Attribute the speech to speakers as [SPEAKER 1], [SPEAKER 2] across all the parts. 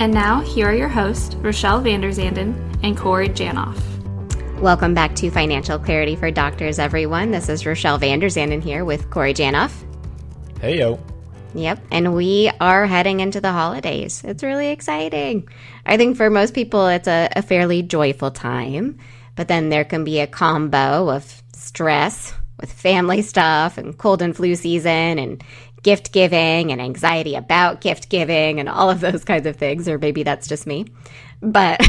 [SPEAKER 1] and now, here are your hosts, Rachelle Vanderzanden and Corey Janoff.
[SPEAKER 2] Welcome back to Financial Clarity for Doctors, everyone. This is Rachelle Vanderzanden here with Corey Janoff.
[SPEAKER 3] Hey, yo.
[SPEAKER 2] Yep, and we are heading into the holidays. It's really exciting. I think for most people, it's a, a fairly joyful time, but then there can be a combo of stress with family stuff and cold and flu season and gift giving and anxiety about gift giving and all of those kinds of things, or maybe that's just me. But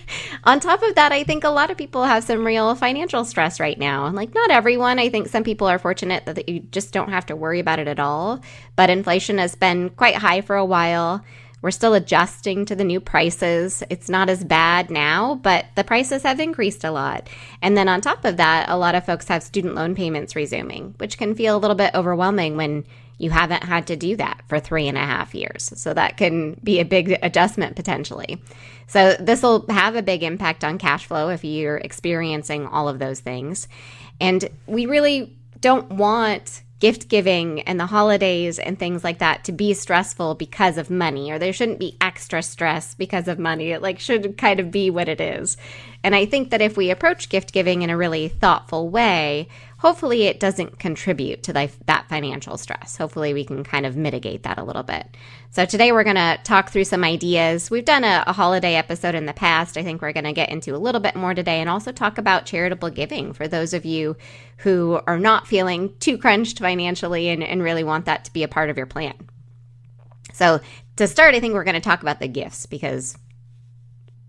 [SPEAKER 2] on top of that, I think a lot of people have some real financial stress right now. Like, not everyone. I think some people are fortunate that you just don't have to worry about it at all. But inflation has been quite high for a while. We're still adjusting to the new prices. It's not as bad now, but the prices have increased a lot. And then on top of that, a lot of folks have student loan payments resuming, which can feel a little bit overwhelming when you haven't had to do that for three and a half years. So that can be a big adjustment potentially. So this will have a big impact on cash flow if you're experiencing all of those things. And we really don't want gift giving and the holidays and things like that to be stressful because of money or there shouldn't be extra stress because of money it like should kind of be what it is and i think that if we approach gift giving in a really thoughtful way hopefully it doesn't contribute to that financial stress. Hopefully we can kind of mitigate that a little bit. So today we're going to talk through some ideas. We've done a, a holiday episode in the past. I think we're going to get into a little bit more today and also talk about charitable giving for those of you who are not feeling too crunched financially and, and really want that to be a part of your plan. So to start, I think we're going to talk about the gifts because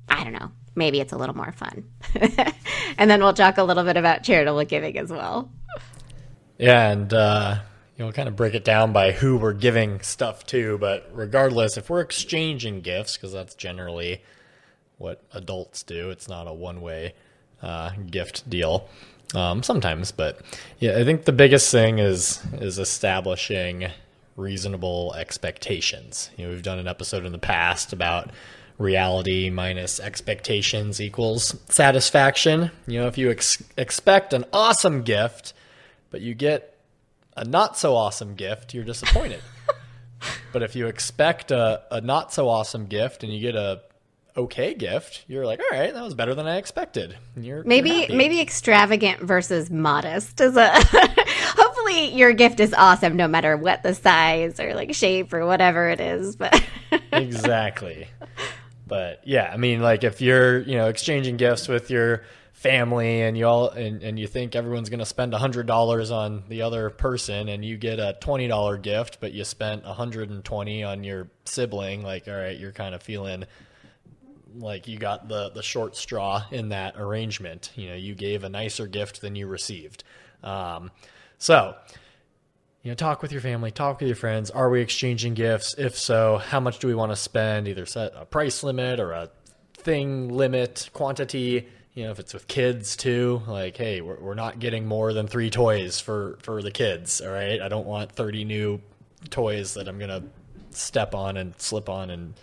[SPEAKER 2] I don't know maybe it's a little more fun. and then we'll talk a little bit about charitable giving as well.
[SPEAKER 3] Yeah, and uh, you know, kind of break it down by who we're giving stuff to. But regardless, if we're exchanging gifts, because that's generally what adults do, it's not a one-way uh, gift deal. Um, sometimes, but yeah, I think the biggest thing is is establishing reasonable expectations. You know, we've done an episode in the past about reality minus expectations equals satisfaction. You know, if you ex- expect an awesome gift, but you get a not so awesome gift, you're disappointed. but if you expect a, a not so awesome gift and you get a okay gift, you're like, all right, that was better than I expected. You're
[SPEAKER 2] maybe
[SPEAKER 3] you're
[SPEAKER 2] maybe extravagant versus modest is a. hopefully, your gift is awesome no matter what the size or like shape or whatever it is. But
[SPEAKER 3] exactly. But yeah, I mean, like if you're, you know, exchanging gifts with your family and you all and, and you think everyone's going to spend a hundred dollars on the other person and you get a twenty dollar gift but you spent a hundred and twenty on your sibling like all right you're kind of feeling like you got the the short straw in that arrangement. You know you gave a nicer gift than you received. Um, so you know, talk with your family, talk with your friends. Are we exchanging gifts? If so, how much do we want to spend? Either set a price limit or a thing limit, quantity. You know, if it's with kids too, like, hey, we're, we're not getting more than three toys for for the kids. All right, I don't want thirty new toys that I'm gonna step on and slip on and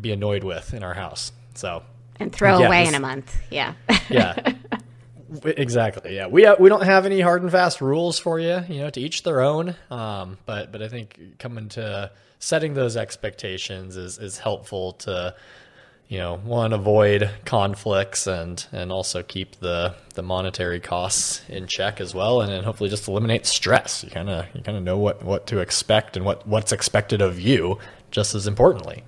[SPEAKER 3] be annoyed with in our house. So
[SPEAKER 2] and throw yeah, away this, in a month. Yeah.
[SPEAKER 3] yeah. Exactly. Yeah, we we don't have any hard and fast rules for you. You know, to each their own. Um, but but I think coming to setting those expectations is is helpful to you know one avoid conflicts and and also keep the the monetary costs in check as well and then hopefully just eliminate stress you kind of you kind of know what what to expect and what what's expected of you just as importantly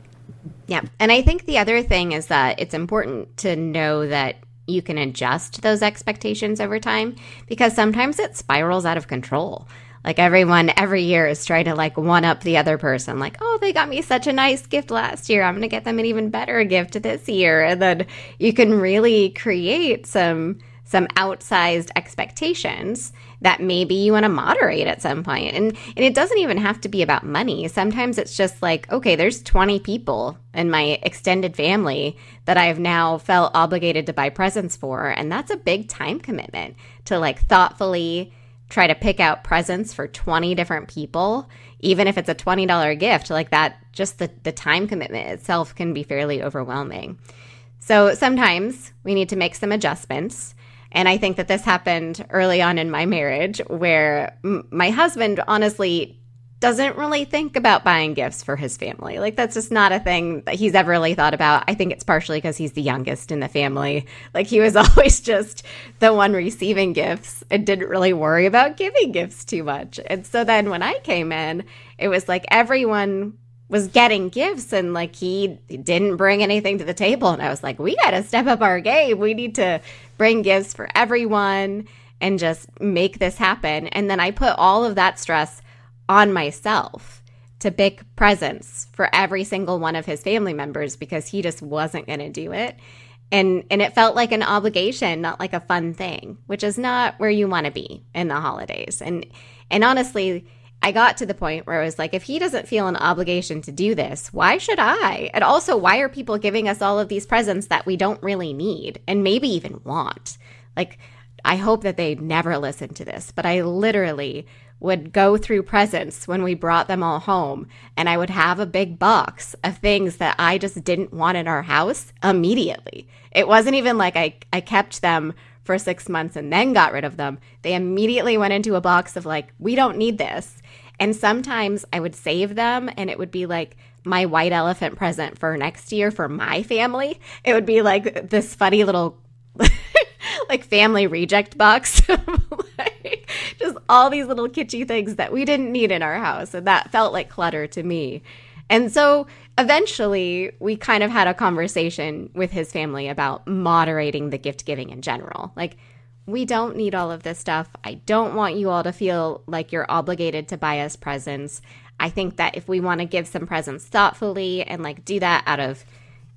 [SPEAKER 2] yeah and i think the other thing is that it's important to know that you can adjust those expectations over time because sometimes it spirals out of control. Like everyone every year is trying to like one up the other person. Like, oh, they got me such a nice gift last year. I'm going to get them an even better gift this year. And then you can really create some some outsized expectations that maybe you want to moderate at some point. And and it doesn't even have to be about money. Sometimes it's just like, okay, there's 20 people in my extended family that I've now felt obligated to buy presents for, and that's a big time commitment to like thoughtfully try to pick out presents for 20 different people, even if it's a $20 gift, like that just the the time commitment itself can be fairly overwhelming. So sometimes we need to make some adjustments. And I think that this happened early on in my marriage where m- my husband honestly doesn't really think about buying gifts for his family. Like that's just not a thing that he's ever really thought about. I think it's partially because he's the youngest in the family. Like he was always just the one receiving gifts and didn't really worry about giving gifts too much. And so then when I came in, it was like everyone was getting gifts and like he didn't bring anything to the table and I was like we got to step up our game. We need to bring gifts for everyone and just make this happen. And then I put all of that stress on myself to pick presents for every single one of his family members because he just wasn't going to do it. And and it felt like an obligation, not like a fun thing, which is not where you want to be in the holidays. And and honestly, I got to the point where I was like, if he doesn't feel an obligation to do this, why should I? And also, why are people giving us all of these presents that we don't really need and maybe even want? Like, I hope that they never listen to this, but I literally would go through presents when we brought them all home and I would have a big box of things that I just didn't want in our house immediately. It wasn't even like I, I kept them for six months and then got rid of them. They immediately went into a box of like, we don't need this. And sometimes I would save them and it would be like my white elephant present for next year for my family. It would be like this funny little like family reject box. like, just all these little kitschy things that we didn't need in our house. And that felt like clutter to me. And so eventually we kind of had a conversation with his family about moderating the gift giving in general. Like, we don't need all of this stuff. I don't want you all to feel like you're obligated to buy us presents. I think that if we want to give some presents thoughtfully and like do that out of,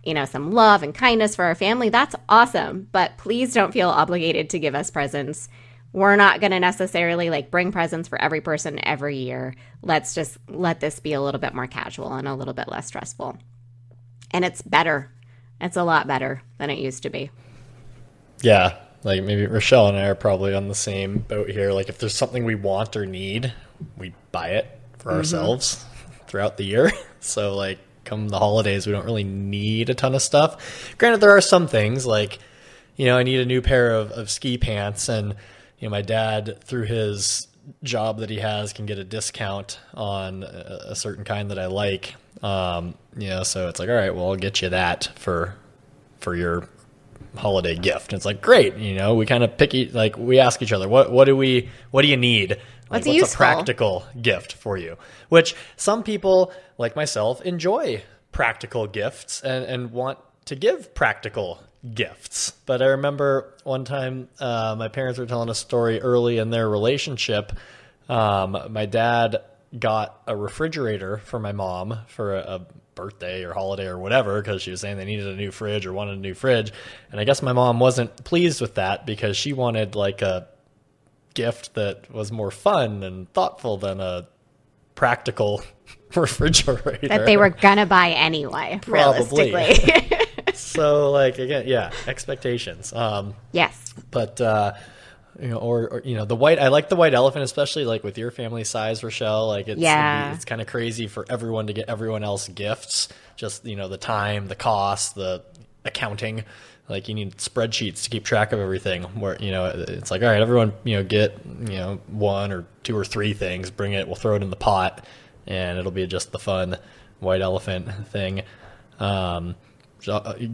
[SPEAKER 2] you know, some love and kindness for our family, that's awesome. But please don't feel obligated to give us presents. We're not going to necessarily like bring presents for every person every year. Let's just let this be a little bit more casual and a little bit less stressful. And it's better. It's a lot better than it used to be.
[SPEAKER 3] Yeah, like maybe Rachelle and I are probably on the same boat here. Like if there's something we want or need, we buy it for mm-hmm. ourselves throughout the year. So like come the holidays, we don't really need a ton of stuff. Granted, there are some things like, you know, I need a new pair of, of ski pants and, you know, my dad through his job that he has can get a discount on a, a certain kind that I like. Um, you know, so it's like, all right, well, I'll get you that for, for your holiday gift. And it's like great, you know. We kind of pick like we ask each other, what what do we what do you need?
[SPEAKER 2] Like,
[SPEAKER 3] what's, what's a practical gift for you? Which some people like myself enjoy practical gifts and and want to give practical gifts. But I remember one time uh, my parents were telling a story early in their relationship. Um, my dad got a refrigerator for my mom for a, a birthday or holiday or whatever because she was saying they needed a new fridge or wanted a new fridge. And I guess my mom wasn't pleased with that because she wanted like a gift that was more fun and thoughtful than a practical refrigerator
[SPEAKER 2] that they were gonna buy anyway. Probably.
[SPEAKER 3] so like again, yeah, expectations. Um,
[SPEAKER 2] yes,
[SPEAKER 3] but. uh you know, or, or, you know, the white. I like the white elephant, especially like with your family size, Rachelle. Like it's
[SPEAKER 2] yeah.
[SPEAKER 3] it's kind of crazy for everyone to get everyone else gifts. Just you know, the time, the cost, the accounting. Like you need spreadsheets to keep track of everything. Where you know, it's like all right, everyone you know get you know one or two or three things, bring it, we'll throw it in the pot, and it'll be just the fun white elephant thing. Um,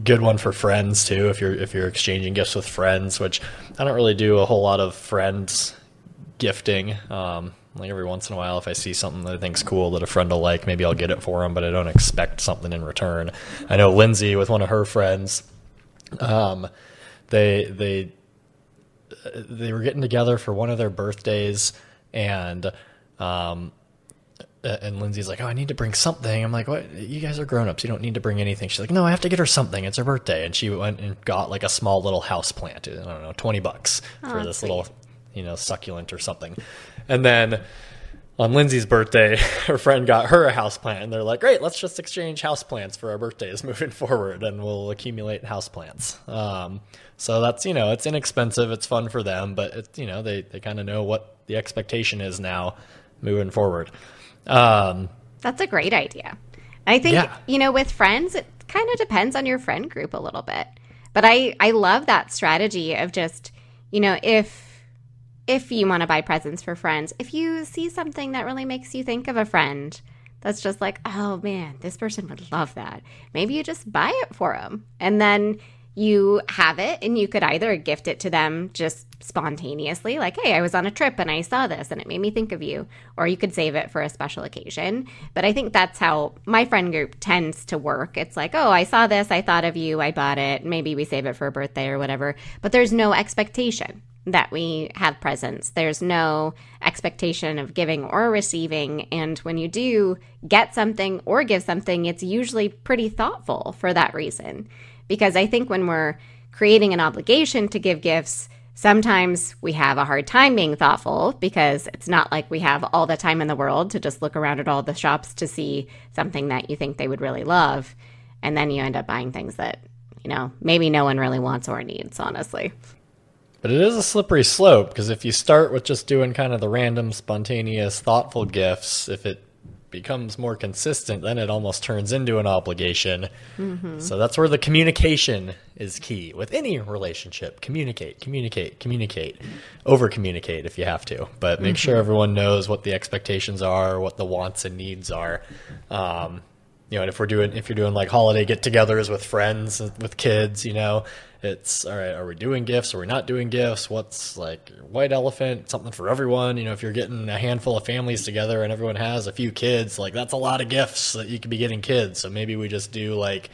[SPEAKER 3] good one for friends too if you're if you're exchanging gifts with friends which i don't really do a whole lot of friends gifting. Um, like every once in a while if i see something that i think's cool that a friend will like maybe i'll get it for them but i don't expect something in return. I know lindsay with one of her friends um, they they they were getting together for one of their birthdays and um, uh, and Lindsay's like, "Oh, I need to bring something." I'm like, "What? You guys are grown ups. You don't need to bring anything." She's like, "No, I have to get her something. It's her birthday." And she went and got like a small little house plant. I don't know, twenty bucks for
[SPEAKER 2] Oh,
[SPEAKER 3] this
[SPEAKER 2] sweet.
[SPEAKER 3] little, you know, succulent or something. And then on Lindsay's birthday, her friend got her a house plant, and they're like, "Great, let's just exchange house plants for our birthdays moving forward, and we'll accumulate house plants." Um, so that's you know, it's inexpensive, it's fun for them, but it's you know, they they kind of know what the expectation is now moving forward. Um,
[SPEAKER 2] That's a great idea. I think
[SPEAKER 3] Yeah.
[SPEAKER 2] you know with friends it kind of depends on your friend group a little bit. But I I love that strategy of just, you know, if if you want to buy presents for friends, if you see something that really makes you think of a friend, that's just like, "Oh man, this person would love that." Maybe you just buy it for them. And then you have it and you could either gift it to them just spontaneously like hey i was on a trip and i saw this and it made me think of you or you could save it for a special occasion. But i think that's how my friend group tends to work. It's like oh i saw this i thought of you i bought it. Maybe we save it for a birthday or whatever. But there's no expectation that we have presents. There's no expectation of giving or receiving. And when you do get something or give something it's usually pretty thoughtful for that reason because I think when we're creating an obligation to give gifts, sometimes we have a hard time being thoughtful because it's not like we have all the time in the world to just look around at all the shops to see something that you think they would really love. And then you end up buying things that, you know, maybe no one really wants or needs, honestly.
[SPEAKER 3] But it is a slippery slope because if you start with just doing kind of the random, spontaneous, thoughtful gifts, if it becomes more consistent, then it almost turns into an obligation. So that's where the communication is key with any relationship. Communicate, communicate, communicate, over communicate if you have to, but make sure everyone knows what the expectations are, what the wants and needs are. Um, you know, and if we're doing if you're doing like holiday get-togethers with friends with kids, you know, it's all right. Are we doing gifts? Are we not doing gifts? What's like white elephant? Something for everyone. You know, if you're getting a handful of families together and everyone has a few kids, like that's a lot of gifts that you could be getting kids. So maybe we just do like,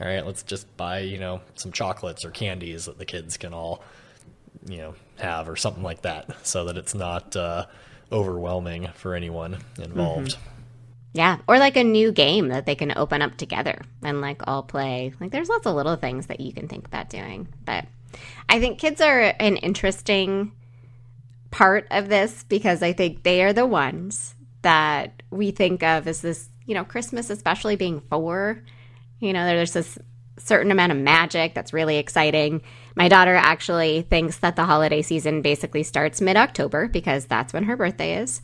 [SPEAKER 3] all right, let's just buy you know some chocolates or candies that the kids can all you know have or something like that, so that it's not uh, overwhelming for anyone involved.
[SPEAKER 2] Yeah, or like a new game that they can open up together and like all play. Like there's lots of little things that you can think about doing. But I think kids are an interesting part of this because I think they are the ones that we think of as this, you know, Christmas especially being for. You know, there's this certain amount of magic that's really exciting. My daughter actually thinks that the holiday season basically starts mid October because that's when her birthday is.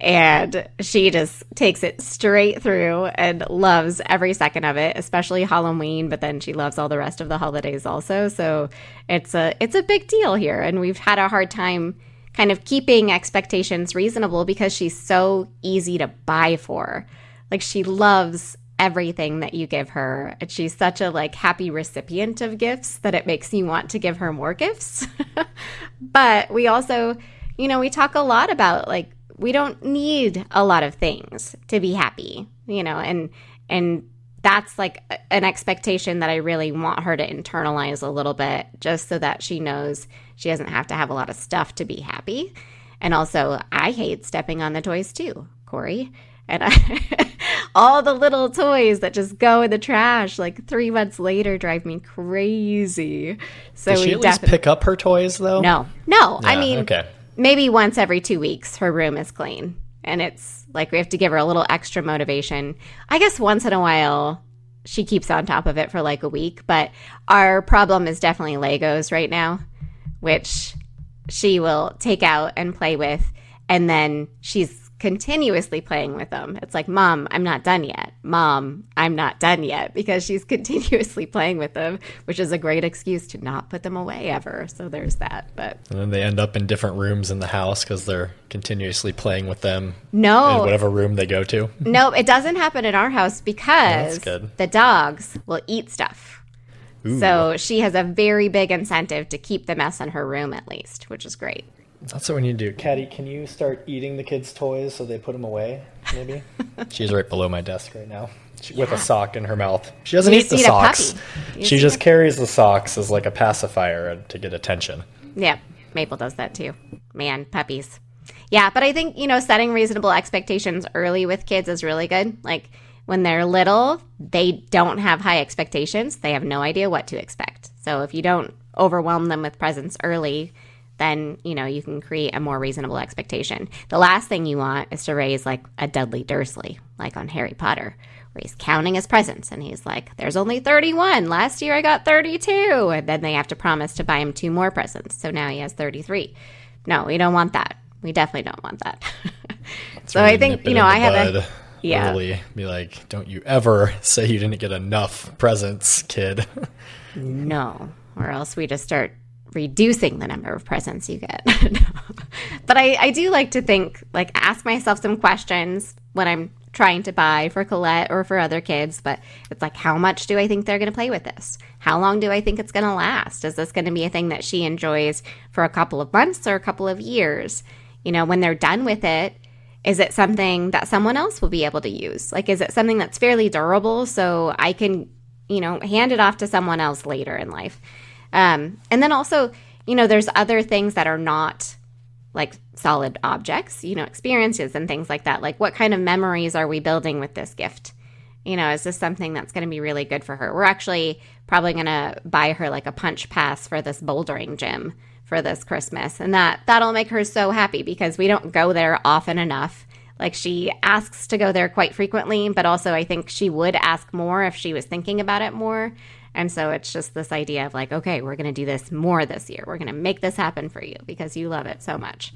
[SPEAKER 2] And she just takes it straight through and loves every second of it, especially Halloween, but then she loves all the rest of the holidays also. So it's a it's a big deal here and we've had a hard time kind of keeping expectations reasonable because she's so easy to buy for. Like she loves everything that you give her. And she's such a like happy recipient of gifts that it makes you want to give her more gifts. but we also, you know, we talk a lot about like we don't need a lot of things to be happy, you know, and and that's like an expectation that I really want her to internalize a little bit just so that she knows she doesn't have to have a lot of stuff to be happy. And also, I hate stepping on the toys too, Corey. And I, all the little toys that just go in the trash like three months later drive me crazy. So
[SPEAKER 3] Does she
[SPEAKER 2] we
[SPEAKER 3] at least pick up her toys though?
[SPEAKER 2] no, no. I mean,
[SPEAKER 3] okay.
[SPEAKER 2] Maybe once every two weeks her room is clean, and it's like we have to give her a little extra motivation. I guess once in a while she keeps on top of it for like a week, but our problem is definitely Legos right now, which she will take out and play with, and then she's continuously playing with them. It's like, Mom, I'm not done yet. Mom, I'm not done yet because she's continuously playing with them, which is a great excuse to not put them away ever. So there's that. But
[SPEAKER 3] And then they end up in different rooms in the house because they're continuously playing with them
[SPEAKER 2] no,
[SPEAKER 3] in whatever room they go to.
[SPEAKER 2] no, it doesn't happen in our house because the dogs will eat stuff.
[SPEAKER 3] Ooh,
[SPEAKER 2] So she has a very big incentive to keep the mess in her room at least, which is great.
[SPEAKER 3] That's what we need to do. Caddy, can you start eating the kids' toys so they put them away? Maybe. She's right below my desk right now. She, With a sock in her mouth. She doesn't eat the
[SPEAKER 2] just
[SPEAKER 3] socks. She
[SPEAKER 2] just
[SPEAKER 3] just
[SPEAKER 2] need
[SPEAKER 3] carries the socks as like a pacifier to get attention.
[SPEAKER 2] Yeah, Maple does that too. Man, puppies. Yeah, but I think, you know, setting reasonable expectations early with kids is really good. Like when they're little, they don't have high expectations. They have no idea what to expect. So if you don't overwhelm them with presents early, then, you know, you can create a more reasonable expectation. The last thing you want is to raise like a Dudley Dursley, like on Harry Potter, where he's counting his presents and he's like, there's only 31. Last year I got 32. And then they have to promise to buy him two more presents. So now he has 33. No, we don't want that. We definitely don't want that. so
[SPEAKER 3] really
[SPEAKER 2] I think, you know, I have a.
[SPEAKER 3] Yeah. Early. Be like, don't you ever say you didn't get enough presents, kid.
[SPEAKER 2] no. Or else we just start reducing the number of presents you get. but I, I do like to think, like, ask myself some questions when I'm trying to buy for Colette or for other kids. But it's like, how much do I think they're going to play with this? How long do I think it's going to last? Is this going to be a thing that she enjoys for a couple of months or a couple of years? You know, when they're done with it, is it something that someone else will be able to use? Like, is it something that's fairly durable so I can, you know, hand it off to someone else later in life? Um, and then also, you know, there's other things that are not like solid objects, you know, experiences and things like that. Like, what kind of memories are we building with this gift? You know, is this something that's going to be really good for her? We're actually probably going to buy her like a punch pass for this bouldering gym for this Christmas. And that that'll make her so happy because we don't go there often enough. Like she asks to go there quite frequently, but also I think she would ask more if she was thinking about it more. And so it's just this idea of like, okay, we're going to do this more this year. We're going to make this happen for you because you love it so much.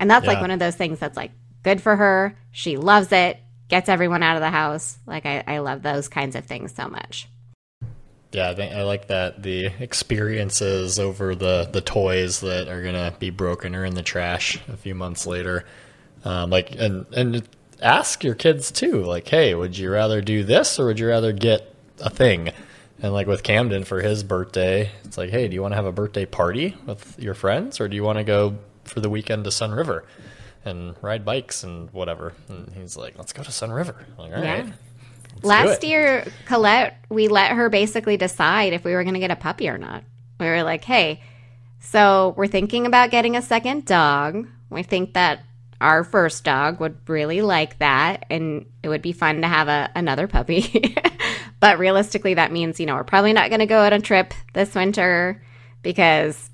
[SPEAKER 2] And that's yeah. like one of those things that's like good for her. She loves it, gets everyone out of the house. Like, I, I love those kinds of things so much.
[SPEAKER 3] Yeah, I think I like that the experiences over the the toys that are gonna be broken or in the trash a few months later. Um, like and and ask your kids too, like, hey, would you rather do this or would you rather get a thing? And like with Camden for his birthday, it's like, hey, do you want to have a birthday party with your friends, or do you want to go for the weekend to Sunriver and ride bikes and whatever? And he's like, let's go to Sunriver. I'm like, all yeah. right.
[SPEAKER 2] Last year, Colette, we let her basically decide if we were going to get a puppy or not. We were like, hey, so we're thinking about getting a second dog. We think that our first dog would really like that, and it would be fun to have a, another puppy. But realistically, that means, you know, we're probably not going to go on a trip this winter because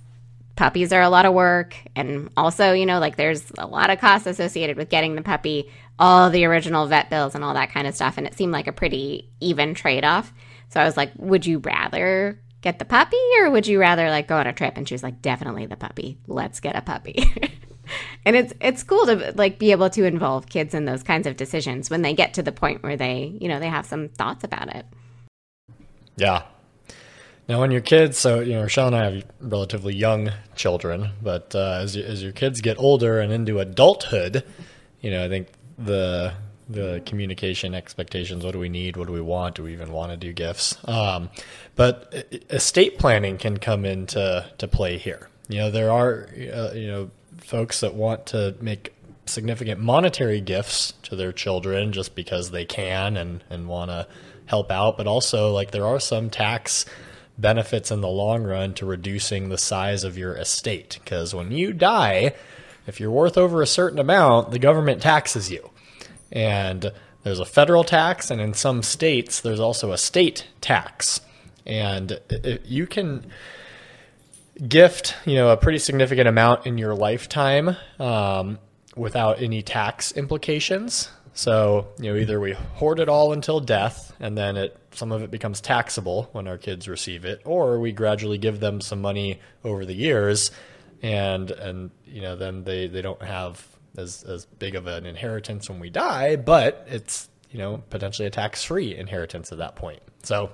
[SPEAKER 2] puppies are a lot of work. And also, you know, like there's a lot of costs associated with getting the puppy, all the original vet bills and all that kind of stuff. And it seemed like a pretty even trade off. So I was like, would you rather get the puppy or would you rather like go on a trip? And she was like, definitely the puppy. Let's get a puppy. and it's it's cool to like be able to involve kids in those kinds of decisions when they get to the point where they you know they have some thoughts about it
[SPEAKER 3] yeah. Now, when your kids, so you know, Rachelle and I have relatively young children, but uh, as as your kids get older and into adulthood, you know, I think the the communication expectations. What do we need? What do we want? Do we even want to do gifts? Um, but estate planning can come into to play here. You know, there are uh, you know folks that want to make significant monetary gifts to their children just because they can and and want to help out, but also like there are some tax benefits in the long run to reducing the size of your estate because when you die, if you're worth over a certain amount, the government taxes you. And there's a federal tax, and in some states, there's also a state tax. And you can gift, you know, a pretty significant amount in your lifetime um, without any tax implications. So, you know, either we hoard it all until death and then it some of it becomes taxable when our kids receive it, or we gradually give them some money over the years and and you know, then they, they don't have as as big of an inheritance when we die, but it's, you know, potentially a tax free inheritance at that point. So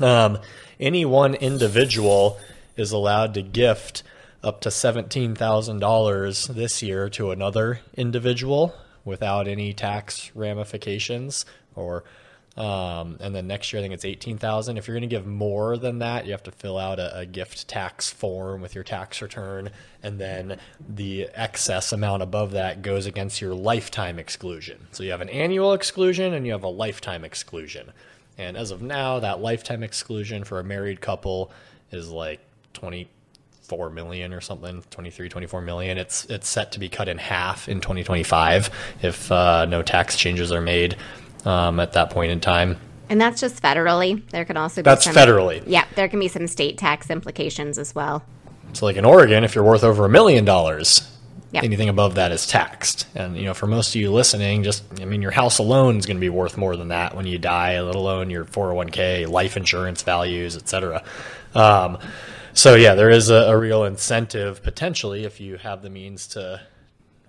[SPEAKER 3] um, any one individual is allowed to gift up to $17,000 this year to another individual without any tax ramifications or um, and then next year I think it's eighteen thousand. If you're going to give more than that, you have to fill out a, a, gift tax form with your tax return, and then the excess amount above that goes against your lifetime exclusion. So you have an annual exclusion and you have a lifetime exclusion. And as of now, that lifetime exclusion for a married couple is like 24 million or something 23 24 million it's it's set to be cut in half in 2025 if uh, no tax changes are made um, at that point in time
[SPEAKER 2] And that's just federally. There can also be
[SPEAKER 3] that's
[SPEAKER 2] some,
[SPEAKER 3] federally
[SPEAKER 2] Yeah, there can be some state tax implications as well.
[SPEAKER 3] so like in oregon if you're worth over a million dollars
[SPEAKER 2] Yep.
[SPEAKER 3] anything above that is taxed and you know for most of you listening just i mean your house alone is going to be worth more than that when you die let alone your 401k life insurance values etc um, so yeah there is a, a real incentive potentially if you have the means to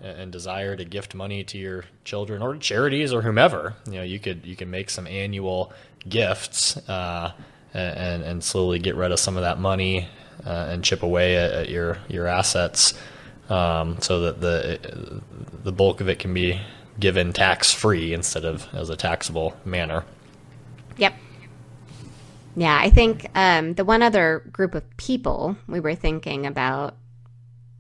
[SPEAKER 3] and desire to gift money to your children or charities or whomever you know you could you can make some annual gifts uh, and and slowly get rid of some of that money uh, and chip away at, at your your assets um, so that the the bulk of it can be given tax free instead of as a taxable manner.
[SPEAKER 2] Yep. Yeah, I think um, the one other group of people we were thinking about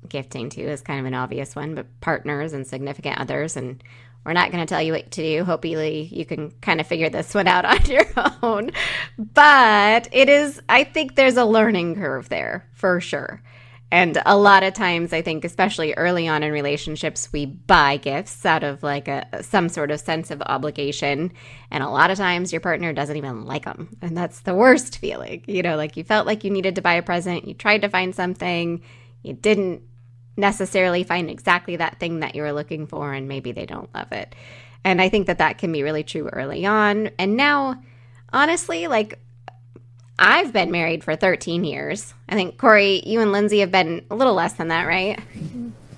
[SPEAKER 2] gifting to is kind of an obvious one, but partners and significant others. And we're not going to tell you what to do. Hopefully, you can kind of figure this one out on your own. But it is, I think there's a learning curve there for sure. And a lot of times, I think, especially early on in relationships, we buy gifts out of like a some sort of sense of obligation. And a lot of times, your partner doesn't even like them, and that's the worst feeling. You know, like you felt like you needed to buy a present, you tried to find something, you didn't necessarily find exactly that thing that you were looking for, and maybe they don't love it. And I think that that can be really true early on. And now, honestly, like I've been married for 13 years. I think Corey, you and Lindsay have been a little less than that, right?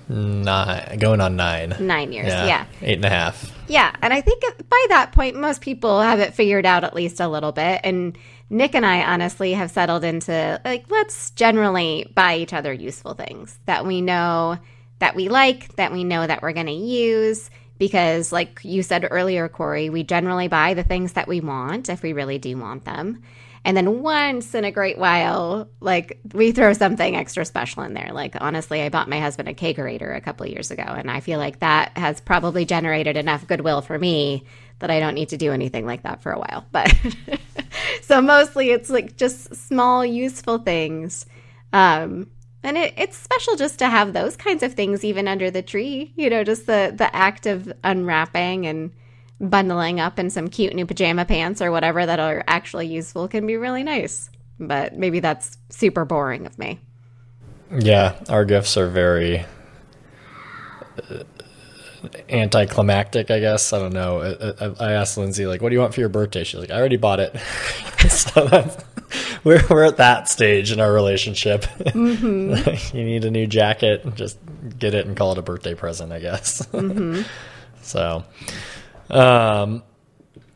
[SPEAKER 3] Nine, going on nine.
[SPEAKER 2] Nine years, yeah.
[SPEAKER 3] eight and a half.
[SPEAKER 2] Yeah, and I think by that point, most people have it figured out at least a little bit. And Nick and I honestly have settled into like, let's generally buy each other useful things that we know that we like, that we know that we're going to use. Because, like you said earlier, Corey, we generally buy the things that we want if we really do want them. And then once in a great while, like we throw something extra special in there. Like honestly, I bought my husband a kegerator a couple years ago, and I feel like that has probably generated enough goodwill for me that I don't need to do anything like that for a while. But so mostly it's like just small, useful things. Um, and it, it's special just to have those kinds of things even under the tree, you know, just the, the act of unwrapping and bundling up in some cute new pajama pants or whatever that are actually useful can be really nice. But maybe that's super boring of me.
[SPEAKER 3] Yeah, our gifts are very uh, anticlimactic, I guess. I don't know. I, I, I, asked Lindsay, like, what do you want for your birthday? She's like, I already bought it. so we're, we're at that stage in our relationship. Mm-hmm. you need a new jacket, just get it and call it a birthday present, I guess. Mm-hmm. so, um,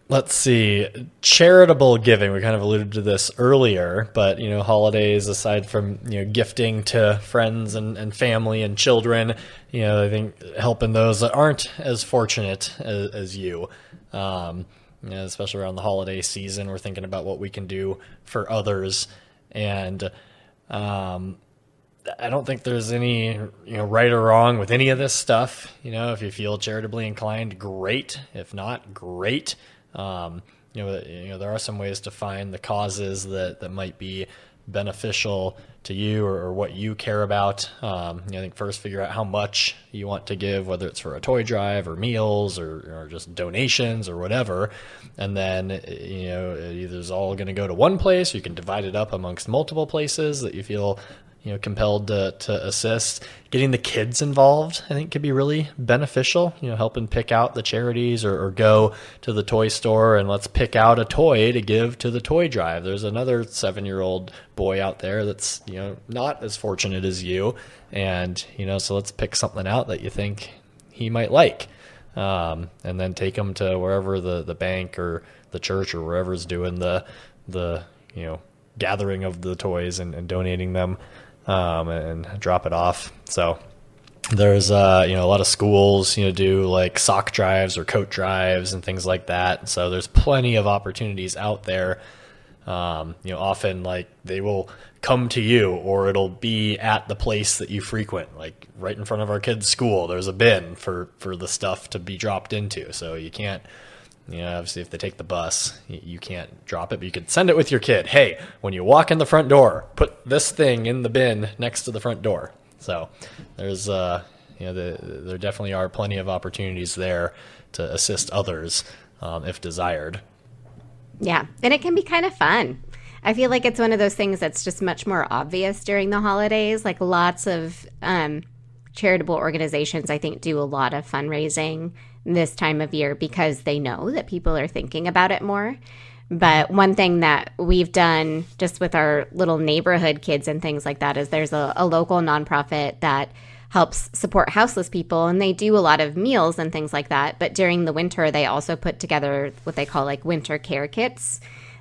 [SPEAKER 3] let's see. Charitable giving. We kind of alluded to this earlier but you know holidays aside from you know gifting to friends and, and family and children you know i think helping those that aren't as fortunate as, as you. Um, you know, especially around the holiday season we're thinking about what we can do for others. And um, I don't think there's any you know right or wrong with any of this stuff. You know, if you feel charitably inclined, great. If not, great. Um, you know, you know, there are some ways to find the causes that that might be beneficial to you or, or what you care about. Um, you know, I think first figure out how much you want to give, whether it's for a toy drive or meals or, or just donations or whatever. And then, you know, it either is all going to go to one place, or you can divide it up amongst multiple places that you feel you know compelled to, to assist. Getting the kids involved i think could be really beneficial you know helping pick out the charities or, or, go to the toy store and let's pick out a toy to give to the toy drive. There's another seven year old boy out there that's you know not as fortunate as you. And you know so let's pick something out that you think he might like um, and then take him to wherever the, the bank or the church or wherever's doing the the you know gathering of the toys and, and donating them um, and drop it off. So there's uh, you know a lot of schools you know do like sock drives or coat drives and things like that. So there's plenty of opportunities out there. Um, you know, often like they will come to you or it'll be at the place that you frequent, like right in front of our kids' school. There's a bin for for the stuff to be dropped into, so you can't You know, obviously, if they take the bus, you can't drop it, but you could send it with your kid. Hey, when you walk in the front door, put this thing in the bin next to the front door. So there's, uh, you know, the, there definitely are plenty of opportunities there to assist others um, if desired.
[SPEAKER 2] Yeah, and it can be kind of fun. I feel like it's one of those things that's just much more obvious during the holidays. Like lots of um, charitable organizations, I think, do a lot of fundraising this time of year because they know that people are thinking about it more. But one thing that we've done just with our little neighborhood kids and things like that is there's a, a local nonprofit that helps support houseless people and they do a lot of meals and things like that. But during the winter, they also put together what they call like winter care kits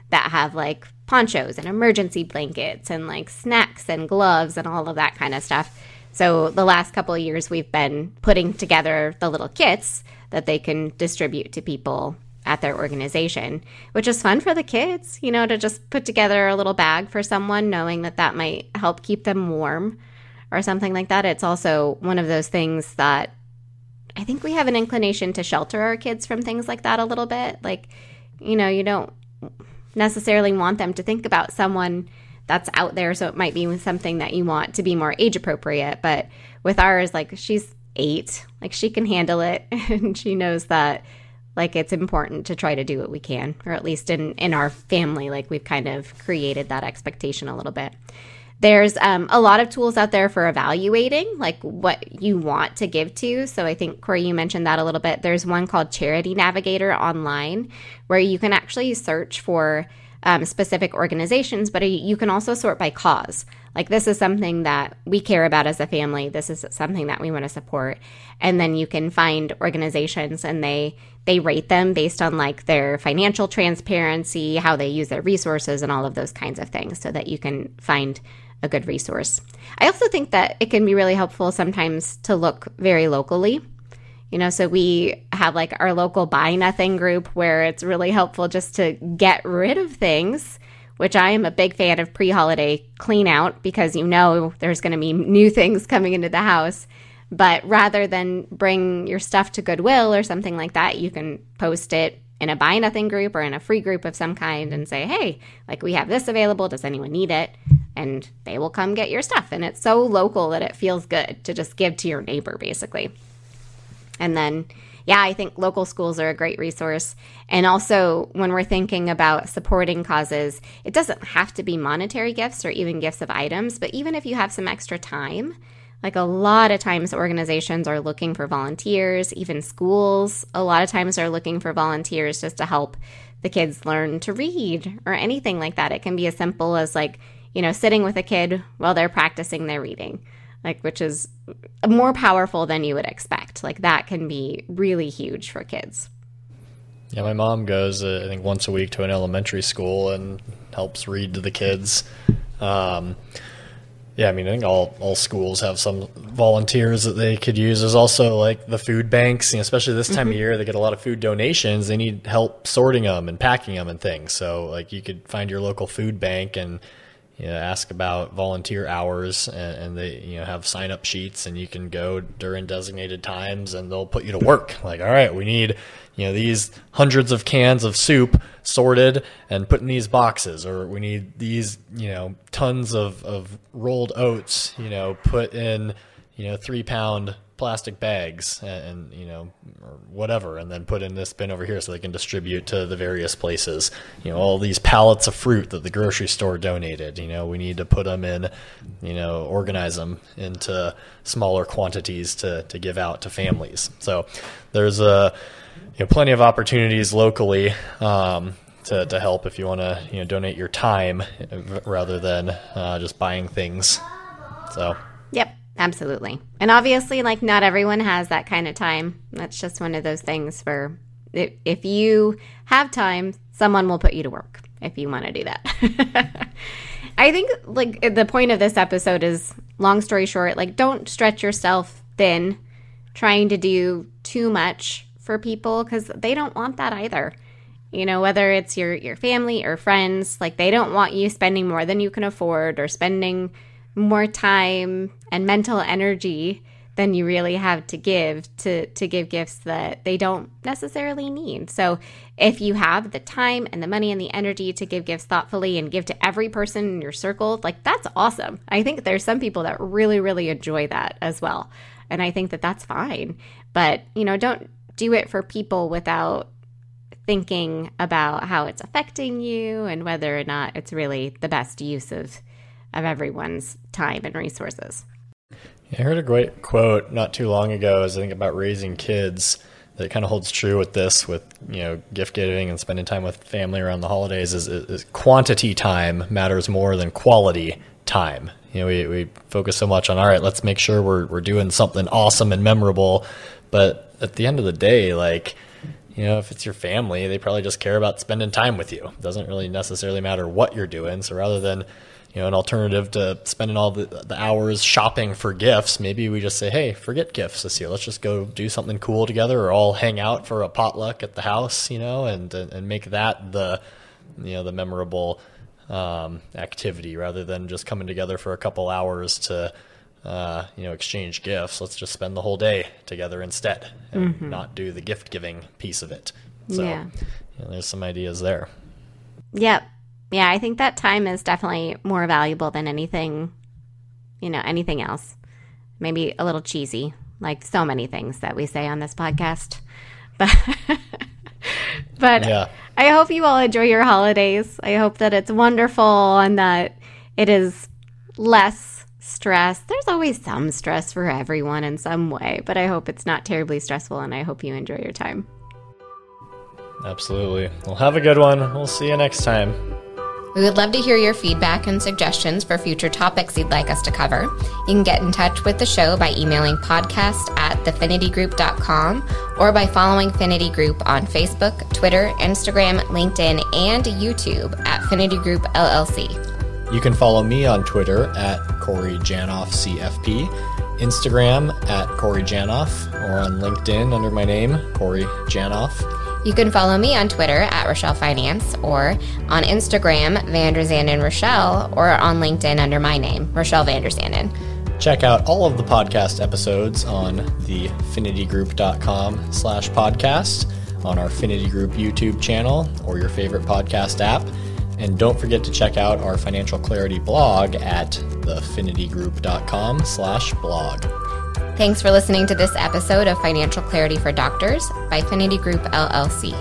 [SPEAKER 2] that have like ponchos and emergency blankets and like snacks and gloves and all of that kind of stuff. So the last couple of years, we've been putting together the little kits that they can distribute to people at their organization, which is fun for the kids, you know, to just put together a little bag for someone, knowing that that might help keep them warm or something like that. It's also one of those things that I think we have an inclination to shelter our kids from things like that a little bit. Like, you know, you don't necessarily want them to think about someone that's out there. So it might be something that you want to be more age appropriate. But with ours, like she's eight, like she can handle it. And she knows that like it's important to try to do what we can, or at least in, in our family, like we've kind of created that expectation a little bit. There's um, a lot of tools out there for evaluating like what you want to give to. So I think Corey, you mentioned that a little bit. There's one called Charity Navigator online where you can actually search for um, specific organizations, but you can also sort by cause. Like, this is something that we care about as a family. This is something that we want to support. And then you can find organizations and they, they rate them based on like their financial transparency, how they use their resources, and all of those kinds of things so that you can find a good resource. I also think that it can be really helpful sometimes to look very locally. You know, so we have like our local buy nothing group where it's really helpful just to get rid of things, which I am a big fan of pre holiday clean out because you know there's going to be new things coming into the house. But rather than bring your stuff to Goodwill or something like that, you can post it in a buy nothing group or in a free group of some kind and say, hey, like we have this available. Does anyone need it? And they will come get your stuff. And it's so local that it feels good to just give to your neighbor, basically. And then, yeah, I think local schools are a great resource. And also, when we're thinking about supporting causes, it doesn't have to be monetary gifts or even gifts of items, but even if you have some extra time, like a lot of times organizations are looking for volunteers, even schools, a lot of times are looking for volunteers just to help the kids learn to read or anything like that. It can be as simple as like, you know, sitting with a kid while they're practicing their reading like which is more powerful than you would expect. Like that can be really huge for kids.
[SPEAKER 3] Yeah, my mom goes uh, I think once a week to an elementary school and helps read to the kids. Um, yeah, I mean, I think all, all schools have some volunteers that they could use. There's also like the food banks, you know, especially this time mm-hmm. of year, they get a lot of food donations. They need help sorting them and packing them and things. So, like, you could find your local food bank and you know, ask about volunteer hours and, and, they you know have sign up sheets and you can go during designated times and they'll put you to work. Like all right we need you know these hundreds of cans of soup sorted and put in these boxes or we need these you know tons of, of rolled oats you know put in you know three pound plastic bags and, and, you know or whatever and then put in this bin over here so they can distribute to the various places. You know all these pallets of fruit that the grocery store donated you know we need to put them in you know organize them into smaller quantities to to give out to families. So there's a you know plenty of opportunities locally um, to, to help if you want to you know donate your time rather than uh, just buying things. So
[SPEAKER 2] yep Absolutely. And obviously, like, not everyone has that kind of time. That's just one of those things where if, if you have time, someone will put you to work if you want to do that. I think, like, the point of this episode is long story short, like, don't stretch yourself thin trying to do too much for people because they don't want that either. You know, whether it's your, your family or friends, like, they don't want you spending more than you can afford or spending more time and mental energy than you really have to give to to give gifts that they don't necessarily need. So if you have the time and the money and the energy to give gifts thoughtfully and give to every person in your circle, like that's awesome. I think there's some people that really really enjoy that as well. And I think that that's fine. But, you know, don't do it for people without thinking about how it's affecting you and whether or not it's really the best use of of everyone's time and resources.
[SPEAKER 3] I heard a great quote not too long ago as I think about raising kids that kind of holds true with this, with you know gift giving and spending time with family around the holidays. Is, is quantity time matters more than quality time. You know, we, we focus so much on all right, let's make sure we're we're doing something awesome and memorable, but at the end of the day, like you know, if it's your family, they probably just care about spending time with you. It doesn't really necessarily matter what you're doing. So rather than you know, an alternative to spending all the, the hours shopping for gifts, maybe we just say, hey, forget gifts this year. Let's just go do something cool together or all hang out for a potluck at the house, you know, and, and make that the, you know, the memorable um, activity rather than just coming together for a couple hours to, uh, you know, exchange gifts. Let's just spend the whole day together instead and mm-hmm. not do the gift giving piece of it. So, yeah. You know, there's some ideas there.
[SPEAKER 2] Yep yeah, I think that time is definitely more valuable than anything, you know, anything else. Maybe a little cheesy, like so many things that we say on this podcast. But but yeah. I hope you all enjoy your holidays. I hope that it's wonderful and that it is less stress. There's always some stress for everyone in some way, but I hope it's not terribly stressful and I hope you enjoy your time.
[SPEAKER 3] Absolutely. Well, have a good one. We'll see you next time.
[SPEAKER 4] We would love to hear your feedback and suggestions for future topics you'd like us to cover. You can get in touch with the show by emailing podcast at thefinitygroup.com or by following Finity Group on Facebook, Twitter, Instagram, LinkedIn, and YouTube at Finity Group LLC.
[SPEAKER 3] You can follow me on Twitter at Corey Janoff CFP, Instagram at Corey Janoff, or on LinkedIn under my name, Corey Janoff.
[SPEAKER 4] You can follow me on Twitter at Rachelle Finance or on Instagram, Vanderzanden Rachelle, or on LinkedIn under my name, Rachelle Vanderzanden.
[SPEAKER 3] Check out all of the podcast episodes on the finitygroup.com slash podcast, on our Finity Group YouTube channel, or your favorite podcast app. And don't forget to check out our financial clarity blog at thefinitygroup.com slash blog.
[SPEAKER 4] Thanks for listening to this episode of Financial Clarity for Doctors by Finity Group LLC.